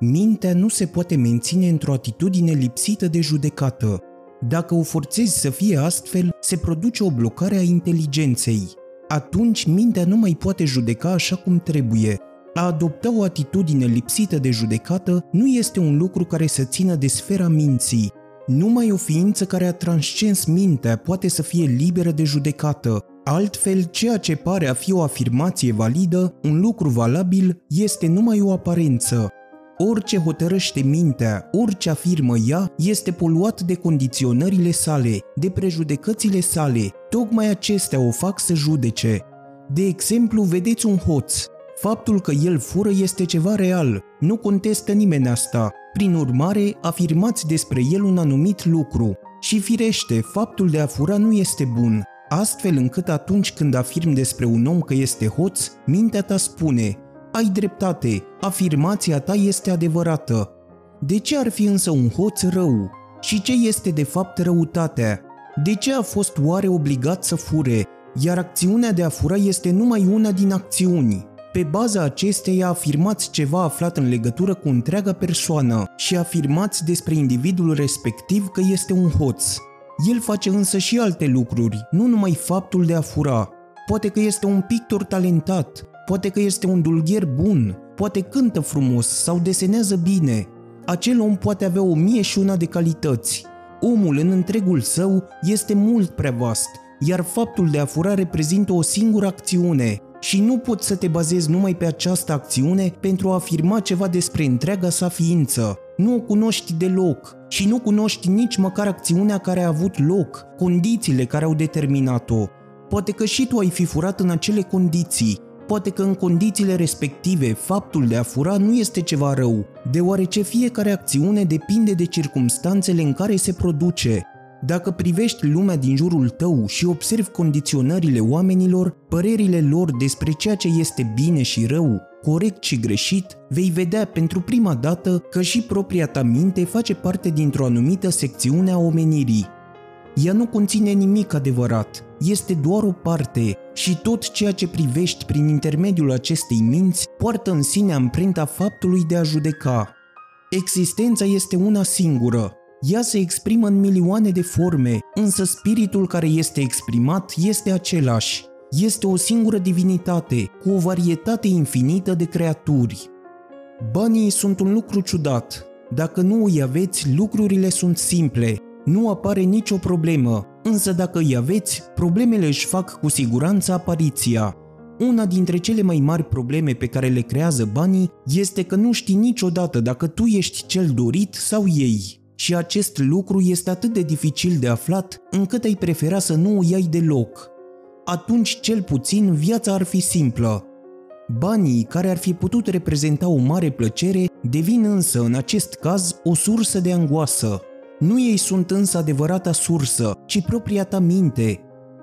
Mintea nu se poate menține într-o atitudine lipsită de judecată. Dacă o forțezi să fie astfel, se produce o blocare a inteligenței. Atunci mintea nu mai poate judeca așa cum trebuie. A adopta o atitudine lipsită de judecată nu este un lucru care să țină de sfera minții. Numai o ființă care a transcens mintea poate să fie liberă de judecată. Altfel, ceea ce pare a fi o afirmație validă, un lucru valabil, este numai o aparență. Orice hotărăște mintea, orice afirmă ea, este poluat de condiționările sale, de prejudecățile sale. Tocmai acestea o fac să judece. De exemplu, vedeți un hoț. Faptul că el fură este ceva real, nu contestă nimeni asta. Prin urmare, afirmați despre el un anumit lucru. Și firește, faptul de a fura nu este bun, astfel încât atunci când afirm despre un om că este hoț, mintea ta spune ai dreptate, afirmația ta este adevărată. De ce ar fi însă un hoț rău? Și ce este de fapt răutatea? De ce a fost oare obligat să fure, iar acțiunea de a fura este numai una din acțiuni? Pe baza acesteia afirmați ceva aflat în legătură cu întreaga persoană și afirmați despre individul respectiv că este un hoț. El face însă și alte lucruri, nu numai faptul de a fura. Poate că este un pictor talentat, poate că este un dulgher bun, poate cântă frumos sau desenează bine. Acel om poate avea o mie și una de calități. Omul în întregul său este mult prea vast, iar faptul de a fura reprezintă o singură acțiune și nu poți să te bazezi numai pe această acțiune pentru a afirma ceva despre întreaga sa ființă. Nu o cunoști deloc și nu cunoști nici măcar acțiunea care a avut loc, condițiile care au determinat-o. Poate că și tu ai fi furat în acele condiții, Poate că în condițiile respective faptul de a fura nu este ceva rău, deoarece fiecare acțiune depinde de circumstanțele în care se produce. Dacă privești lumea din jurul tău și observi condiționările oamenilor, părerile lor despre ceea ce este bine și rău, corect și greșit, vei vedea pentru prima dată că și propria ta minte face parte dintr-o anumită secțiune a omenirii. Ea nu conține nimic adevărat, este doar o parte și tot ceea ce privești prin intermediul acestei minți poartă în sine amprenta faptului de a judeca. Existența este una singură. Ea se exprimă în milioane de forme, însă spiritul care este exprimat este același. Este o singură divinitate, cu o varietate infinită de creaturi. Banii sunt un lucru ciudat. Dacă nu îi aveți, lucrurile sunt simple. Nu apare nicio problemă, însă dacă îi aveți, problemele își fac cu siguranță apariția. Una dintre cele mai mari probleme pe care le creează banii este că nu știi niciodată dacă tu ești cel dorit sau ei. Și acest lucru este atât de dificil de aflat încât ai prefera să nu o iei deloc. Atunci, cel puțin, viața ar fi simplă. Banii, care ar fi putut reprezenta o mare plăcere, devin însă, în acest caz, o sursă de angoasă. Nu ei sunt însă adevărata sursă, ci propria ta minte.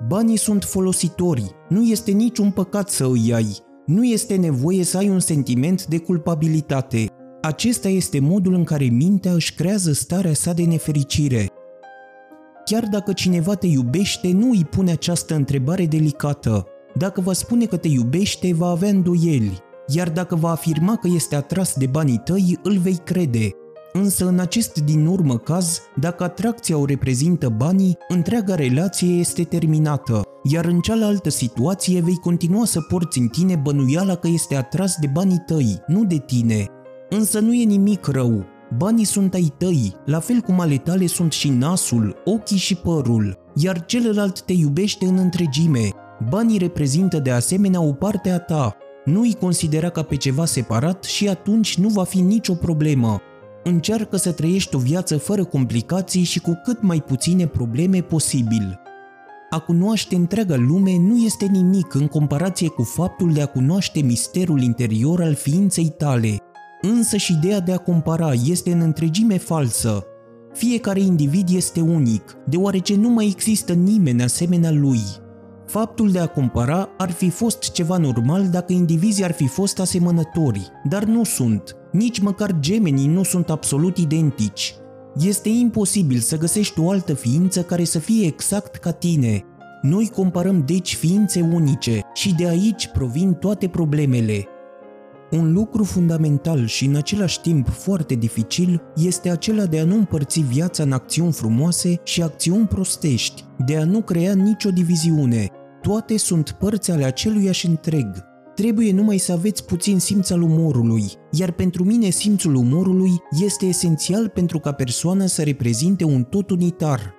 Banii sunt folositori, nu este niciun păcat să îi ai, nu este nevoie să ai un sentiment de culpabilitate. Acesta este modul în care mintea își creează starea sa de nefericire. Chiar dacă cineva te iubește, nu îi pune această întrebare delicată. Dacă va spune că te iubește, va avea îndoieli, iar dacă va afirma că este atras de banii tăi, îl vei crede. Însă în acest din urmă caz, dacă atracția o reprezintă banii, întreaga relație este terminată, iar în cealaltă situație vei continua să porți în tine bănuiala că este atras de banii tăi, nu de tine. Însă nu e nimic rău, banii sunt ai tăi, la fel cum ale tale sunt și nasul, ochii și părul, iar celălalt te iubește în întregime. Banii reprezintă de asemenea o parte a ta, nu îi considera ca pe ceva separat și atunci nu va fi nicio problemă încearcă să trăiești o viață fără complicații și cu cât mai puține probleme posibil. A cunoaște întreaga lume nu este nimic în comparație cu faptul de a cunoaște misterul interior al ființei tale. Însă și ideea de a compara este în întregime falsă. Fiecare individ este unic, deoarece nu mai există nimeni asemenea lui. Faptul de a compara ar fi fost ceva normal dacă indivizii ar fi fost asemănători, dar nu sunt. Nici măcar gemenii nu sunt absolut identici. Este imposibil să găsești o altă ființă care să fie exact ca tine. Noi comparăm deci ființe unice și de aici provin toate problemele. Un lucru fundamental și în același timp foarte dificil este acela de a nu împărți viața în acțiuni frumoase și acțiuni prostești, de a nu crea nicio diviziune. Toate sunt părți ale aceluiași întreg. Trebuie numai să aveți puțin simț al umorului, iar pentru mine simțul umorului este esențial pentru ca persoana să reprezinte un tot unitar.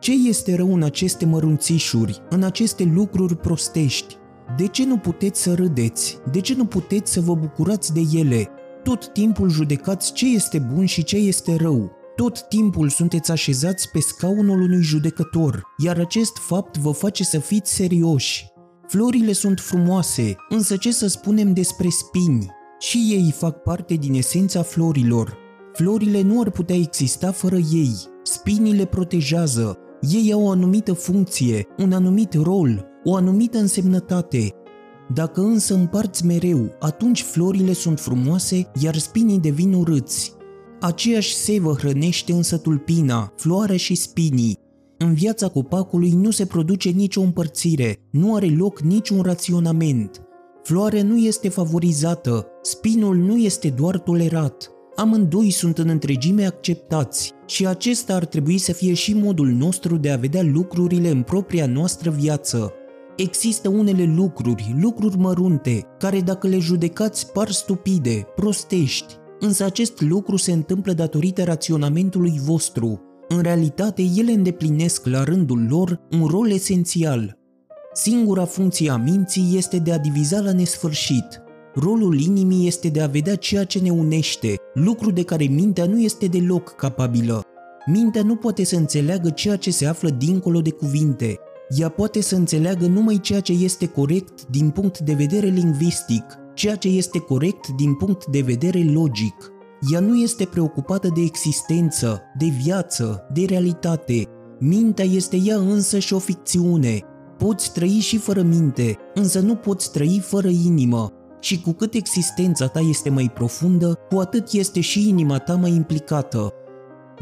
Ce este rău în aceste mărunțișuri, în aceste lucruri prostești? De ce nu puteți să râdeți? De ce nu puteți să vă bucurați de ele? Tot timpul judecați ce este bun și ce este rău. Tot timpul sunteți așezați pe scaunul unui judecător, iar acest fapt vă face să fiți serioși. Florile sunt frumoase, însă ce să spunem despre spini? Și ei fac parte din esența florilor. Florile nu ar putea exista fără ei. Spinii le protejează. Ei au o anumită funcție, un anumit rol, o anumită însemnătate. Dacă însă împarți mereu, atunci florile sunt frumoase, iar spinii devin urâți. Aceeași sevă hrănește însă tulpina, floarea și spinii. În viața copacului nu se produce nicio împărțire, nu are loc niciun raționament. Floarea nu este favorizată, spinul nu este doar tolerat. Amândoi sunt în întregime acceptați și acesta ar trebui să fie și modul nostru de a vedea lucrurile în propria noastră viață. Există unele lucruri, lucruri mărunte, care dacă le judecați par stupide, prostești, însă acest lucru se întâmplă datorită raționamentului vostru. În realitate, ele îndeplinesc la rândul lor un rol esențial. Singura funcție a minții este de a diviza la nesfârșit. Rolul inimii este de a vedea ceea ce ne unește, lucru de care mintea nu este deloc capabilă. Mintea nu poate să înțeleagă ceea ce se află dincolo de cuvinte, ea poate să înțeleagă numai ceea ce este corect din punct de vedere lingvistic, ceea ce este corect din punct de vedere logic. Ea nu este preocupată de existență, de viață, de realitate. Mintea este ea însă și o ficțiune. Poți trăi și fără minte, însă nu poți trăi fără inimă. Și cu cât existența ta este mai profundă, cu atât este și inima ta mai implicată.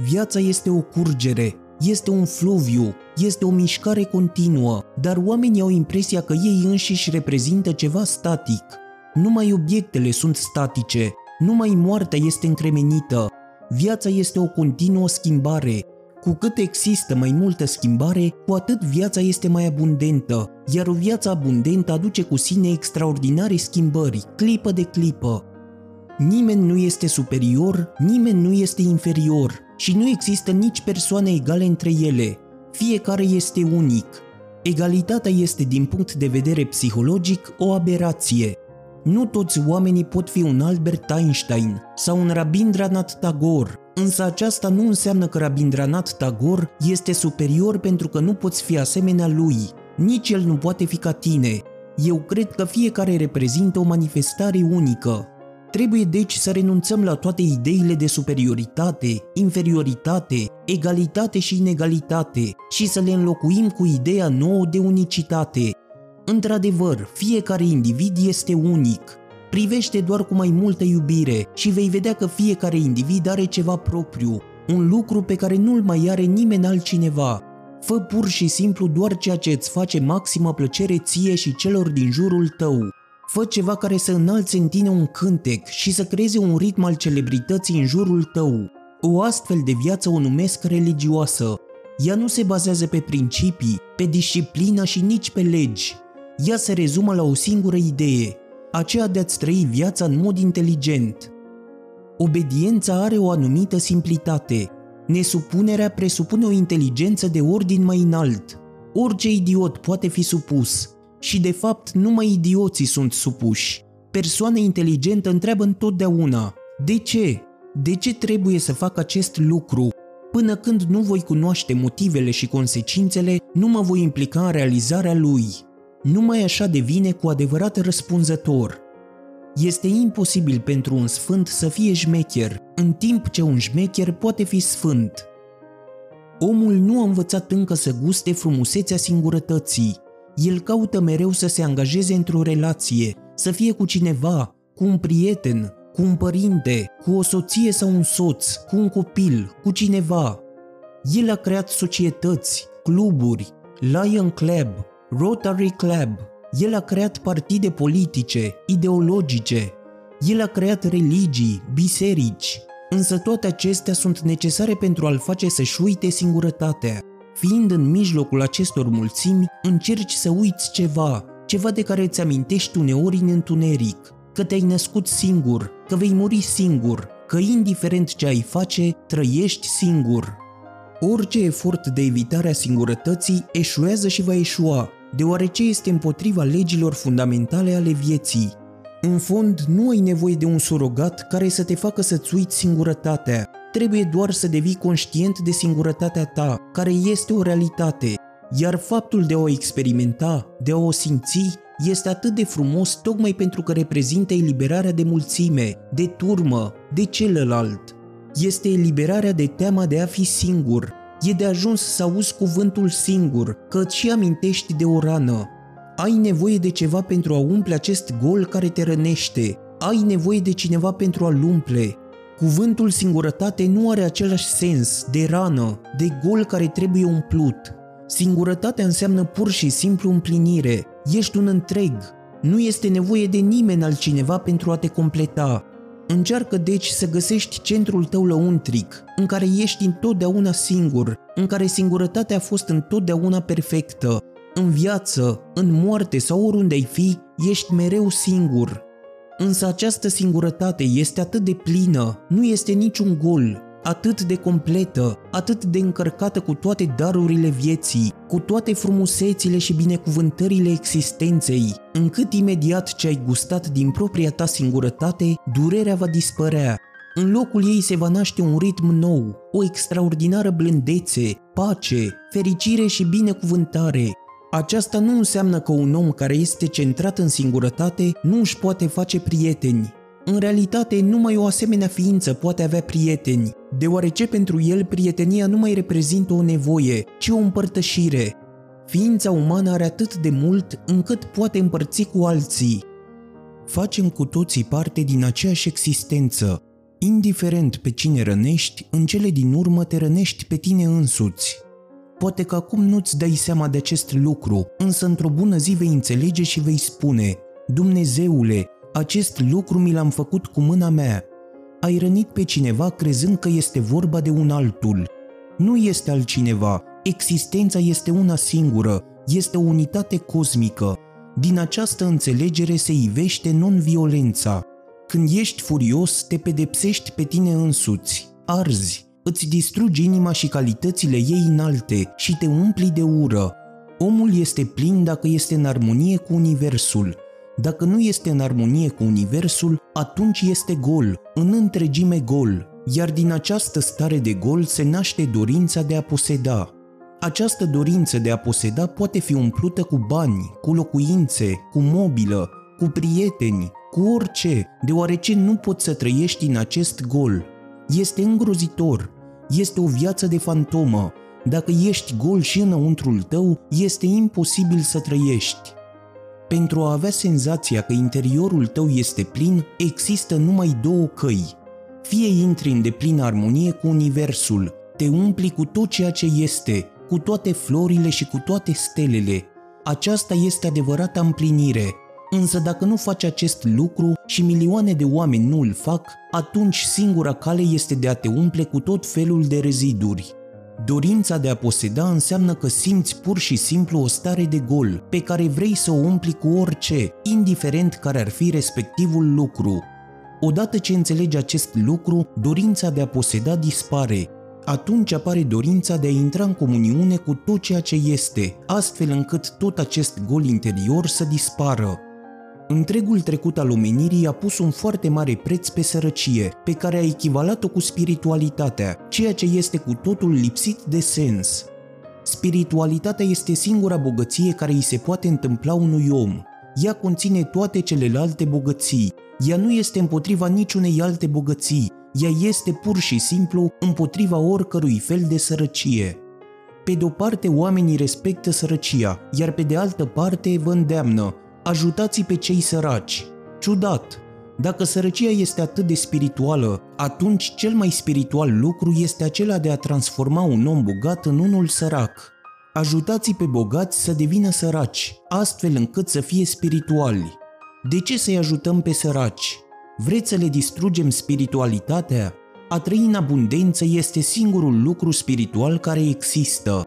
Viața este o curgere, este un fluviu, este o mișcare continuă, dar oamenii au impresia că ei înșiși reprezintă ceva static. Numai obiectele sunt statice, numai moartea este încremenită. Viața este o continuă schimbare. Cu cât există mai multă schimbare, cu atât viața este mai abundentă, iar o viață abundentă aduce cu sine extraordinare schimbări, clipă de clipă. Nimeni nu este superior, nimeni nu este inferior și nu există nici persoane egale între ele. Fiecare este unic. Egalitatea este din punct de vedere psihologic o aberație. Nu toți oamenii pot fi un Albert Einstein sau un Rabindranath Tagore, însă aceasta nu înseamnă că Rabindranath Tagore este superior pentru că nu poți fi asemenea lui. Nici el nu poate fi ca tine. Eu cred că fiecare reprezintă o manifestare unică. Trebuie deci să renunțăm la toate ideile de superioritate, inferioritate, egalitate și inegalitate și să le înlocuim cu ideea nouă de unicitate. Într-adevăr, fiecare individ este unic. Privește doar cu mai multă iubire și vei vedea că fiecare individ are ceva propriu, un lucru pe care nu-l mai are nimeni altcineva. Fă pur și simplu doar ceea ce îți face maximă plăcere ție și celor din jurul tău. Fă ceva care să înalțe în tine un cântec și să creeze un ritm al celebrității în jurul tău. O astfel de viață o numesc religioasă. Ea nu se bazează pe principii, pe disciplină și nici pe legi. Ea se rezumă la o singură idee, aceea de a-ți trăi viața în mod inteligent. Obediența are o anumită simplitate. Nesupunerea presupune o inteligență de ordin mai înalt. Orice idiot poate fi supus, și de fapt numai idioții sunt supuși. Persoana inteligentă întreabă întotdeauna, de ce? De ce trebuie să fac acest lucru? Până când nu voi cunoaște motivele și consecințele, nu mă voi implica în realizarea lui. Numai așa devine cu adevărat răspunzător. Este imposibil pentru un sfânt să fie șmecher, în timp ce un șmecher poate fi sfânt. Omul nu a învățat încă să guste frumusețea singurătății, el caută mereu să se angajeze într-o relație, să fie cu cineva, cu un prieten, cu un părinte, cu o soție sau un soț, cu un copil, cu cineva. El a creat societăți, cluburi, Lion Club, Rotary Club. El a creat partide politice, ideologice. El a creat religii, biserici, însă toate acestea sunt necesare pentru a-l face să-și uite singurătatea. Fiind în mijlocul acestor mulțimi, încerci să uiți ceva, ceva de care îți amintești uneori în întuneric, că te-ai născut singur, că vei muri singur, că indiferent ce ai face, trăiești singur. Orice efort de evitare a singurătății eșuează și va eșua, deoarece este împotriva legilor fundamentale ale vieții. În fond, nu ai nevoie de un surogat care să te facă să-ți uiți singurătatea. Trebuie doar să devii conștient de singurătatea ta, care este o realitate, iar faptul de a o experimenta, de a o simți, este atât de frumos tocmai pentru că reprezintă eliberarea de mulțime, de turmă, de celălalt. Este eliberarea de teama de a fi singur. E de ajuns să auzi cuvântul singur, că îți și amintești de o rană. Ai nevoie de ceva pentru a umple acest gol care te rănește. Ai nevoie de cineva pentru a-l umple. Cuvântul singurătate nu are același sens de rană, de gol care trebuie umplut. Singurătatea înseamnă pur și simplu împlinire. Ești un întreg. Nu este nevoie de nimeni altcineva pentru a te completa. Încearcă deci să găsești centrul tău lăuntric, în care ești întotdeauna singur, în care singurătatea a fost întotdeauna perfectă. În viață, în moarte sau oriunde ai fi, ești mereu singur. Însă această singurătate este atât de plină, nu este niciun gol, atât de completă, atât de încărcată cu toate darurile vieții, cu toate frumusețile și binecuvântările existenței, încât imediat ce ai gustat din propria ta singurătate, durerea va dispărea. În locul ei se va naște un ritm nou, o extraordinară blândețe, pace, fericire și binecuvântare. Aceasta nu înseamnă că un om care este centrat în singurătate nu își poate face prieteni, în realitate, numai o asemenea ființă poate avea prieteni, deoarece pentru el prietenia nu mai reprezintă o nevoie, ci o împărtășire. Ființa umană are atât de mult încât poate împărți cu alții. Facem cu toții parte din aceeași existență. Indiferent pe cine rănești, în cele din urmă te rănești pe tine însuți. Poate că acum nu-ți dai seama de acest lucru, însă într-o bună zi vei înțelege și vei spune Dumnezeule, acest lucru mi l-am făcut cu mâna mea. Ai rănit pe cineva crezând că este vorba de un altul. Nu este altcineva, existența este una singură, este o unitate cosmică. Din această înțelegere se ivește non-violența. Când ești furios, te pedepsești pe tine însuți, arzi, îți distrugi inima și calitățile ei înalte și te umpli de ură. Omul este plin dacă este în armonie cu Universul, dacă nu este în armonie cu Universul, atunci este gol, în întregime gol, iar din această stare de gol se naște dorința de a poseda. Această dorință de a poseda poate fi umplută cu bani, cu locuințe, cu mobilă, cu prieteni, cu orice, deoarece nu poți să trăiești în acest gol. Este îngrozitor, este o viață de fantomă. Dacă ești gol și înăuntrul tău, este imposibil să trăiești. Pentru a avea senzația că interiorul tău este plin, există numai două căi. Fie intri în deplină armonie cu Universul, te umpli cu tot ceea ce este, cu toate florile și cu toate stelele. Aceasta este adevărata împlinire. Însă dacă nu faci acest lucru și milioane de oameni nu îl fac, atunci singura cale este de a te umple cu tot felul de reziduri. Dorința de a poseda înseamnă că simți pur și simplu o stare de gol, pe care vrei să o umpli cu orice, indiferent care ar fi respectivul lucru. Odată ce înțelegi acest lucru, dorința de a poseda dispare. Atunci apare dorința de a intra în comuniune cu tot ceea ce este, astfel încât tot acest gol interior să dispară. Întregul trecut al omenirii a pus un foarte mare preț pe sărăcie, pe care a echivalat-o cu spiritualitatea, ceea ce este cu totul lipsit de sens. Spiritualitatea este singura bogăție care îi se poate întâmpla unui om. Ea conține toate celelalte bogății. Ea nu este împotriva niciunei alte bogății. Ea este pur și simplu împotriva oricărui fel de sărăcie. Pe de o parte, oamenii respectă sărăcia, iar pe de altă parte vă îndeamnă, ajutați pe cei săraci. Ciudat! Dacă sărăcia este atât de spirituală, atunci cel mai spiritual lucru este acela de a transforma un om bogat în unul sărac. Ajutați pe bogați să devină săraci, astfel încât să fie spirituali. De ce să-i ajutăm pe săraci? Vreți să le distrugem spiritualitatea? A trăi în abundență este singurul lucru spiritual care există.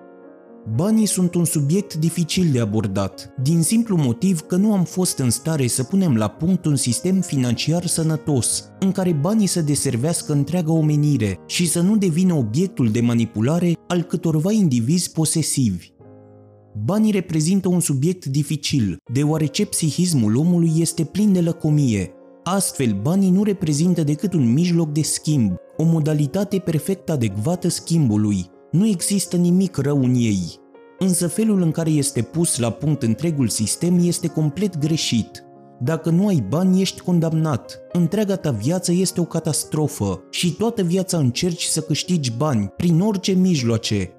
Banii sunt un subiect dificil de abordat, din simplu motiv că nu am fost în stare să punem la punct un sistem financiar sănătos, în care banii să deservească întreaga omenire și să nu devină obiectul de manipulare al câtorva indivizi posesivi. Banii reprezintă un subiect dificil, deoarece psihismul omului este plin de lăcomie. Astfel, banii nu reprezintă decât un mijloc de schimb, o modalitate perfect adecvată schimbului. Nu există nimic rău în ei. Însă felul în care este pus la punct întregul sistem este complet greșit. Dacă nu ai bani, ești condamnat. Întreaga ta viață este o catastrofă și toată viața încerci să câștigi bani prin orice mijloace.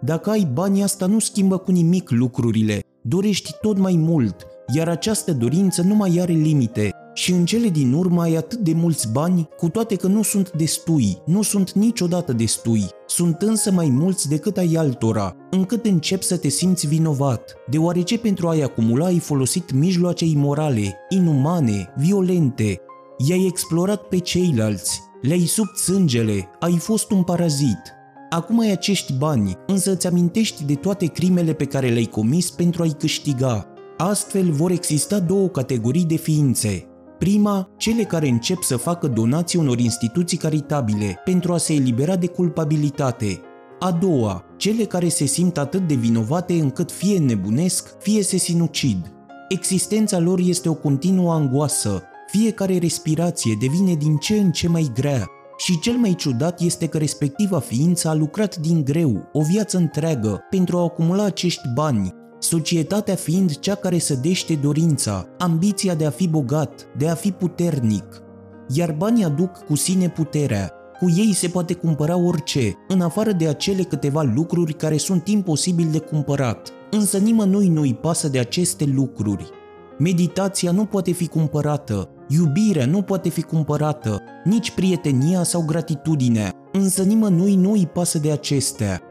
Dacă ai bani, asta nu schimbă cu nimic lucrurile. Dorești tot mai mult, iar această dorință nu mai are limite și în cele din urmă ai atât de mulți bani, cu toate că nu sunt destui, nu sunt niciodată destui, sunt însă mai mulți decât ai altora, încât începi să te simți vinovat, deoarece pentru a-i acumula ai folosit mijloace imorale, inumane, violente, i-ai explorat pe ceilalți, le-ai subt sângele, ai fost un parazit. Acum ai acești bani, însă îți amintești de toate crimele pe care le-ai comis pentru a-i câștiga. Astfel vor exista două categorii de ființe, Prima, cele care încep să facă donații unor instituții caritabile pentru a se elibera de culpabilitate. A doua, cele care se simt atât de vinovate încât fie nebunesc, fie se sinucid. Existența lor este o continuă angoasă, fiecare respirație devine din ce în ce mai grea și cel mai ciudat este că respectiva ființă a lucrat din greu, o viață întreagă, pentru a acumula acești bani, societatea fiind cea care sădește dorința, ambiția de a fi bogat, de a fi puternic. Iar banii aduc cu sine puterea, cu ei se poate cumpăra orice, în afară de acele câteva lucruri care sunt imposibil de cumpărat. Însă nimănui nu-i pasă de aceste lucruri. Meditația nu poate fi cumpărată, iubirea nu poate fi cumpărată, nici prietenia sau gratitudinea, însă nimănui nu îi pasă de acestea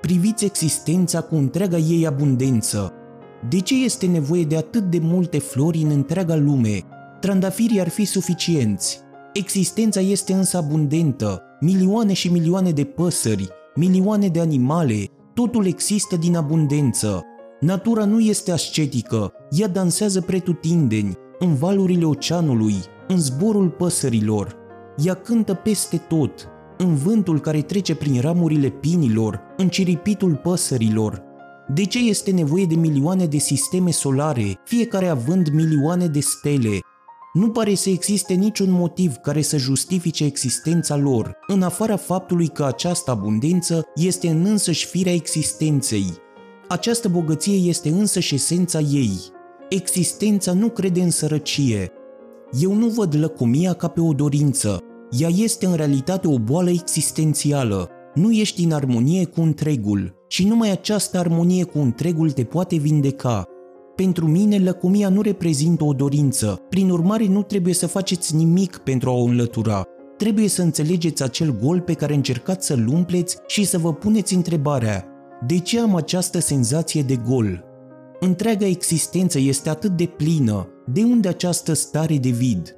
priviți existența cu întreaga ei abundență. De ce este nevoie de atât de multe flori în întreaga lume? Trandafirii ar fi suficienți. Existența este însă abundentă, milioane și milioane de păsări, milioane de animale, totul există din abundență. Natura nu este ascetică, ea dansează pretutindeni, în valurile oceanului, în zborul păsărilor. Ea cântă peste tot, în vântul care trece prin ramurile pinilor, în ciripitul păsărilor. De ce este nevoie de milioane de sisteme solare, fiecare având milioane de stele? Nu pare să existe niciun motiv care să justifice existența lor, în afara faptului că această abundență este în însăși firea existenței. Această bogăție este însăși esența ei. Existența nu crede în sărăcie. Eu nu văd lăcomia ca pe o dorință, ea este în realitate o boală existențială. Nu ești în armonie cu întregul și numai această armonie cu întregul te poate vindeca. Pentru mine, lăcomia nu reprezintă o dorință, prin urmare nu trebuie să faceți nimic pentru a o înlătura. Trebuie să înțelegeți acel gol pe care încercați să-l umpleți și să vă puneți întrebarea de ce am această senzație de gol? Întreaga existență este atât de plină, de unde această stare de vid?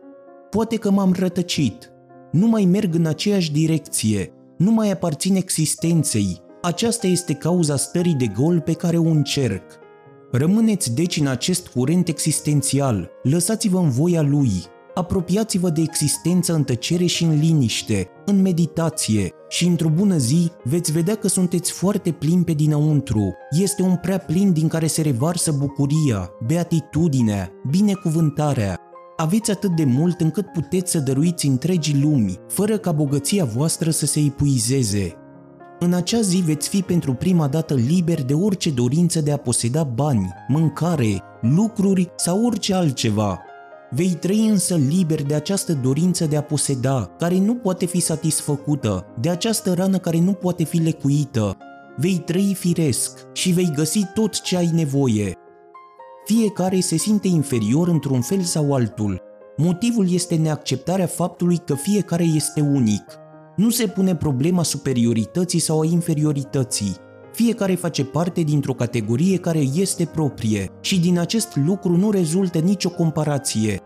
Poate că m-am rătăcit, nu mai merg în aceeași direcție, nu mai aparțin existenței. Aceasta este cauza stării de gol pe care o încerc. Rămâneți deci în acest curent existențial, lăsați-vă în voia lui, apropiați-vă de existență în tăcere și în liniște, în meditație și într-o bună zi veți vedea că sunteți foarte plini pe dinăuntru. Este un prea plin din care se revarsă bucuria, beatitudinea, binecuvântarea, aveți atât de mult încât puteți să dăruiți întregii lumi, fără ca bogăția voastră să se epuizeze. În acea zi veți fi pentru prima dată liber de orice dorință de a poseda bani, mâncare, lucruri sau orice altceva. Vei trăi însă liber de această dorință de a poseda, care nu poate fi satisfăcută, de această rană care nu poate fi lecuită. Vei trăi firesc și vei găsi tot ce ai nevoie, fiecare se simte inferior într-un fel sau altul. Motivul este neacceptarea faptului că fiecare este unic. Nu se pune problema superiorității sau a inferiorității. Fiecare face parte dintr-o categorie care este proprie și din acest lucru nu rezultă nicio comparație.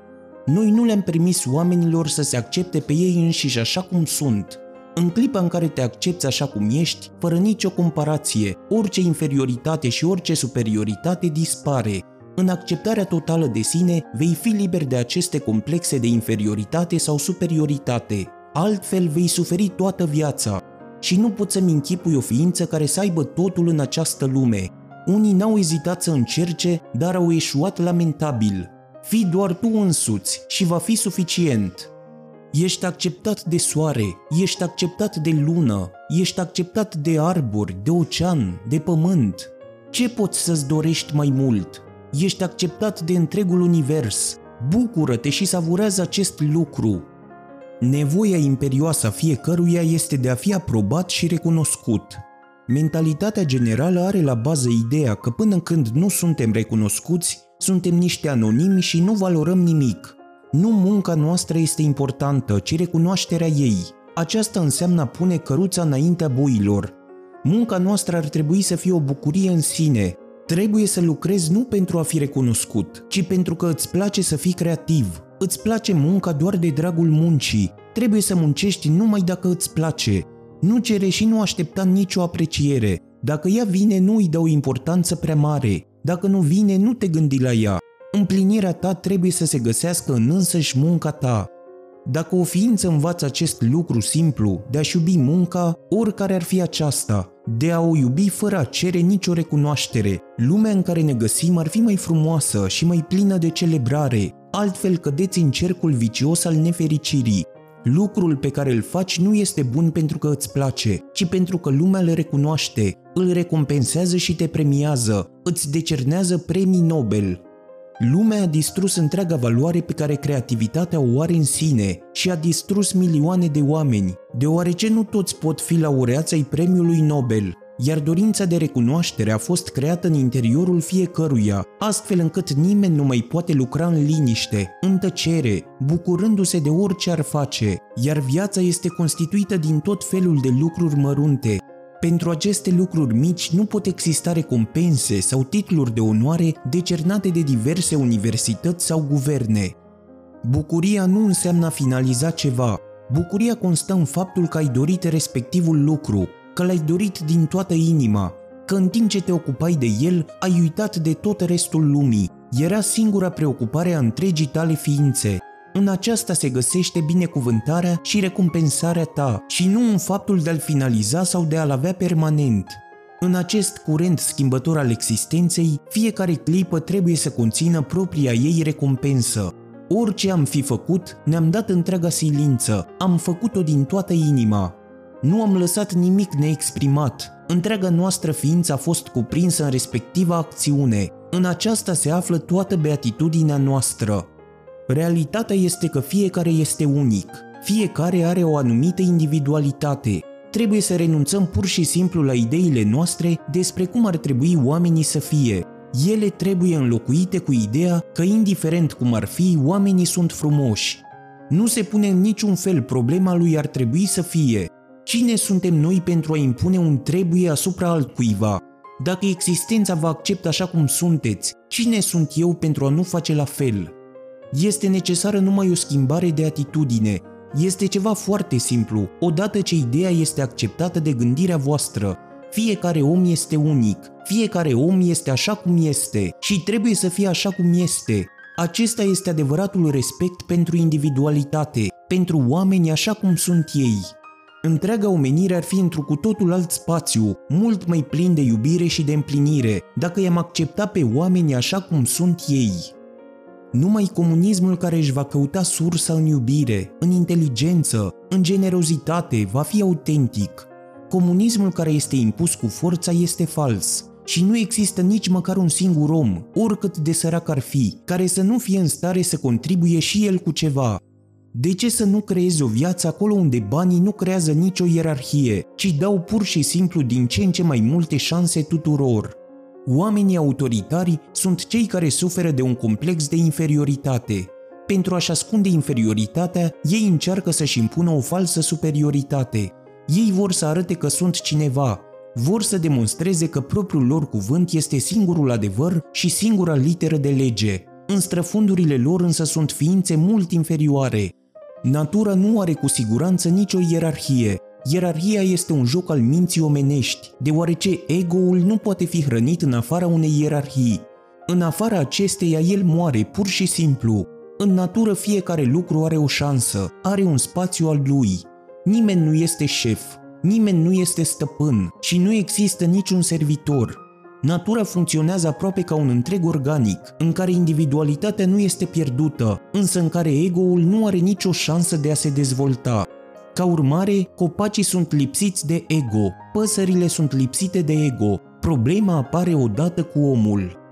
Noi nu le-am permis oamenilor să se accepte pe ei înșiși așa cum sunt. În clipa în care te accepti așa cum ești, fără nicio comparație, orice inferioritate și orice superioritate dispare. În acceptarea totală de sine, vei fi liber de aceste complexe de inferioritate sau superioritate. Altfel vei suferi toată viața. Și nu poți să-mi închipui o ființă care să aibă totul în această lume. Unii n-au ezitat să încerce, dar au eșuat lamentabil. Fii doar tu însuți și va fi suficient. Ești acceptat de soare, ești acceptat de lună, ești acceptat de arbori, de ocean, de pământ. Ce poți să-ți dorești mai mult? Ești acceptat de întregul univers. Bucură-te și savurează acest lucru. Nevoia imperioasă a fiecăruia este de a fi aprobat și recunoscut. Mentalitatea generală are la bază ideea că până când nu suntem recunoscuți, suntem niște anonimi și nu valorăm nimic. Nu munca noastră este importantă, ci recunoașterea ei. Aceasta înseamnă a pune căruța înaintea boilor. Munca noastră ar trebui să fie o bucurie în sine. Trebuie să lucrezi nu pentru a fi recunoscut, ci pentru că îți place să fii creativ. Îți place munca doar de dragul muncii. Trebuie să muncești numai dacă îți place. Nu cere și nu aștepta nicio apreciere. Dacă ea vine, nu îi dau importanță prea mare. Dacă nu vine, nu te gândi la ea. Împlinirea ta trebuie să se găsească în însăși munca ta. Dacă o ființă învață acest lucru simplu de a-și iubi munca, oricare ar fi aceasta, de a o iubi fără a cere nicio recunoaștere, lumea în care ne găsim ar fi mai frumoasă și mai plină de celebrare, altfel cădeți în cercul vicios al nefericirii. Lucrul pe care îl faci nu este bun pentru că îți place, ci pentru că lumea le recunoaște, îl recompensează și te premiază, îți decernează premii Nobel. Lumea a distrus întreaga valoare pe care creativitatea o are în sine și a distrus milioane de oameni, deoarece nu toți pot fi laureați ai premiului Nobel, iar dorința de recunoaștere a fost creată în interiorul fiecăruia, astfel încât nimeni nu mai poate lucra în liniște, în tăcere, bucurându-se de orice ar face, iar viața este constituită din tot felul de lucruri mărunte, pentru aceste lucruri mici nu pot exista recompense sau titluri de onoare decernate de diverse universități sau guverne. Bucuria nu înseamnă a finaliza ceva. Bucuria constă în faptul că ai dorit respectivul lucru, că l-ai dorit din toată inima, că în timp ce te ocupai de el, ai uitat de tot restul lumii. Era singura preocupare a întregii tale ființe, în aceasta se găsește binecuvântarea și recompensarea ta și nu în faptul de a-l finaliza sau de a-l avea permanent. În acest curent schimbător al existenței, fiecare clipă trebuie să conțină propria ei recompensă. Orice am fi făcut, ne-am dat întreaga silință, am făcut-o din toată inima. Nu am lăsat nimic neexprimat, întreaga noastră ființă a fost cuprinsă în respectiva acțiune. În aceasta se află toată beatitudinea noastră. Realitatea este că fiecare este unic, fiecare are o anumită individualitate. Trebuie să renunțăm pur și simplu la ideile noastre despre cum ar trebui oamenii să fie. Ele trebuie înlocuite cu ideea că, indiferent cum ar fi, oamenii sunt frumoși. Nu se pune în niciun fel problema lui ar trebui să fie. Cine suntem noi pentru a impune un trebuie asupra altcuiva? Dacă existența vă acceptă așa cum sunteți, cine sunt eu pentru a nu face la fel? Este necesară numai o schimbare de atitudine. Este ceva foarte simplu, odată ce ideea este acceptată de gândirea voastră. Fiecare om este unic, fiecare om este așa cum este și trebuie să fie așa cum este. Acesta este adevăratul respect pentru individualitate, pentru oameni așa cum sunt ei. Întreaga omenire ar fi într-un cu totul alt spațiu, mult mai plin de iubire și de împlinire, dacă i-am accepta pe oameni așa cum sunt ei. Numai comunismul care își va căuta sursa în iubire, în inteligență, în generozitate, va fi autentic. Comunismul care este impus cu forța este fals și nu există nici măcar un singur om, oricât de sărac ar fi, care să nu fie în stare să contribuie și el cu ceva. De ce să nu creezi o viață acolo unde banii nu creează nicio ierarhie, ci dau pur și simplu din ce în ce mai multe șanse tuturor? Oamenii autoritari sunt cei care suferă de un complex de inferioritate. Pentru a-și ascunde inferioritatea, ei încearcă să-și impună o falsă superioritate. Ei vor să arate că sunt cineva, vor să demonstreze că propriul lor cuvânt este singurul adevăr și singura literă de lege. În străfundurile lor însă sunt ființe mult inferioare. Natura nu are cu siguranță nicio ierarhie. Ierarhia este un joc al minții omenești, deoarece ego-ul nu poate fi hrănit în afara unei ierarhii. În afara acesteia el moare pur și simplu. În natură fiecare lucru are o șansă, are un spațiu al lui. Nimeni nu este șef, nimeni nu este stăpân și nu există niciun servitor. Natura funcționează aproape ca un întreg organic, în care individualitatea nu este pierdută, însă în care ego-ul nu are nicio șansă de a se dezvolta. Ca urmare, copacii sunt lipsiți de ego, păsările sunt lipsite de ego. Problema apare odată cu omul.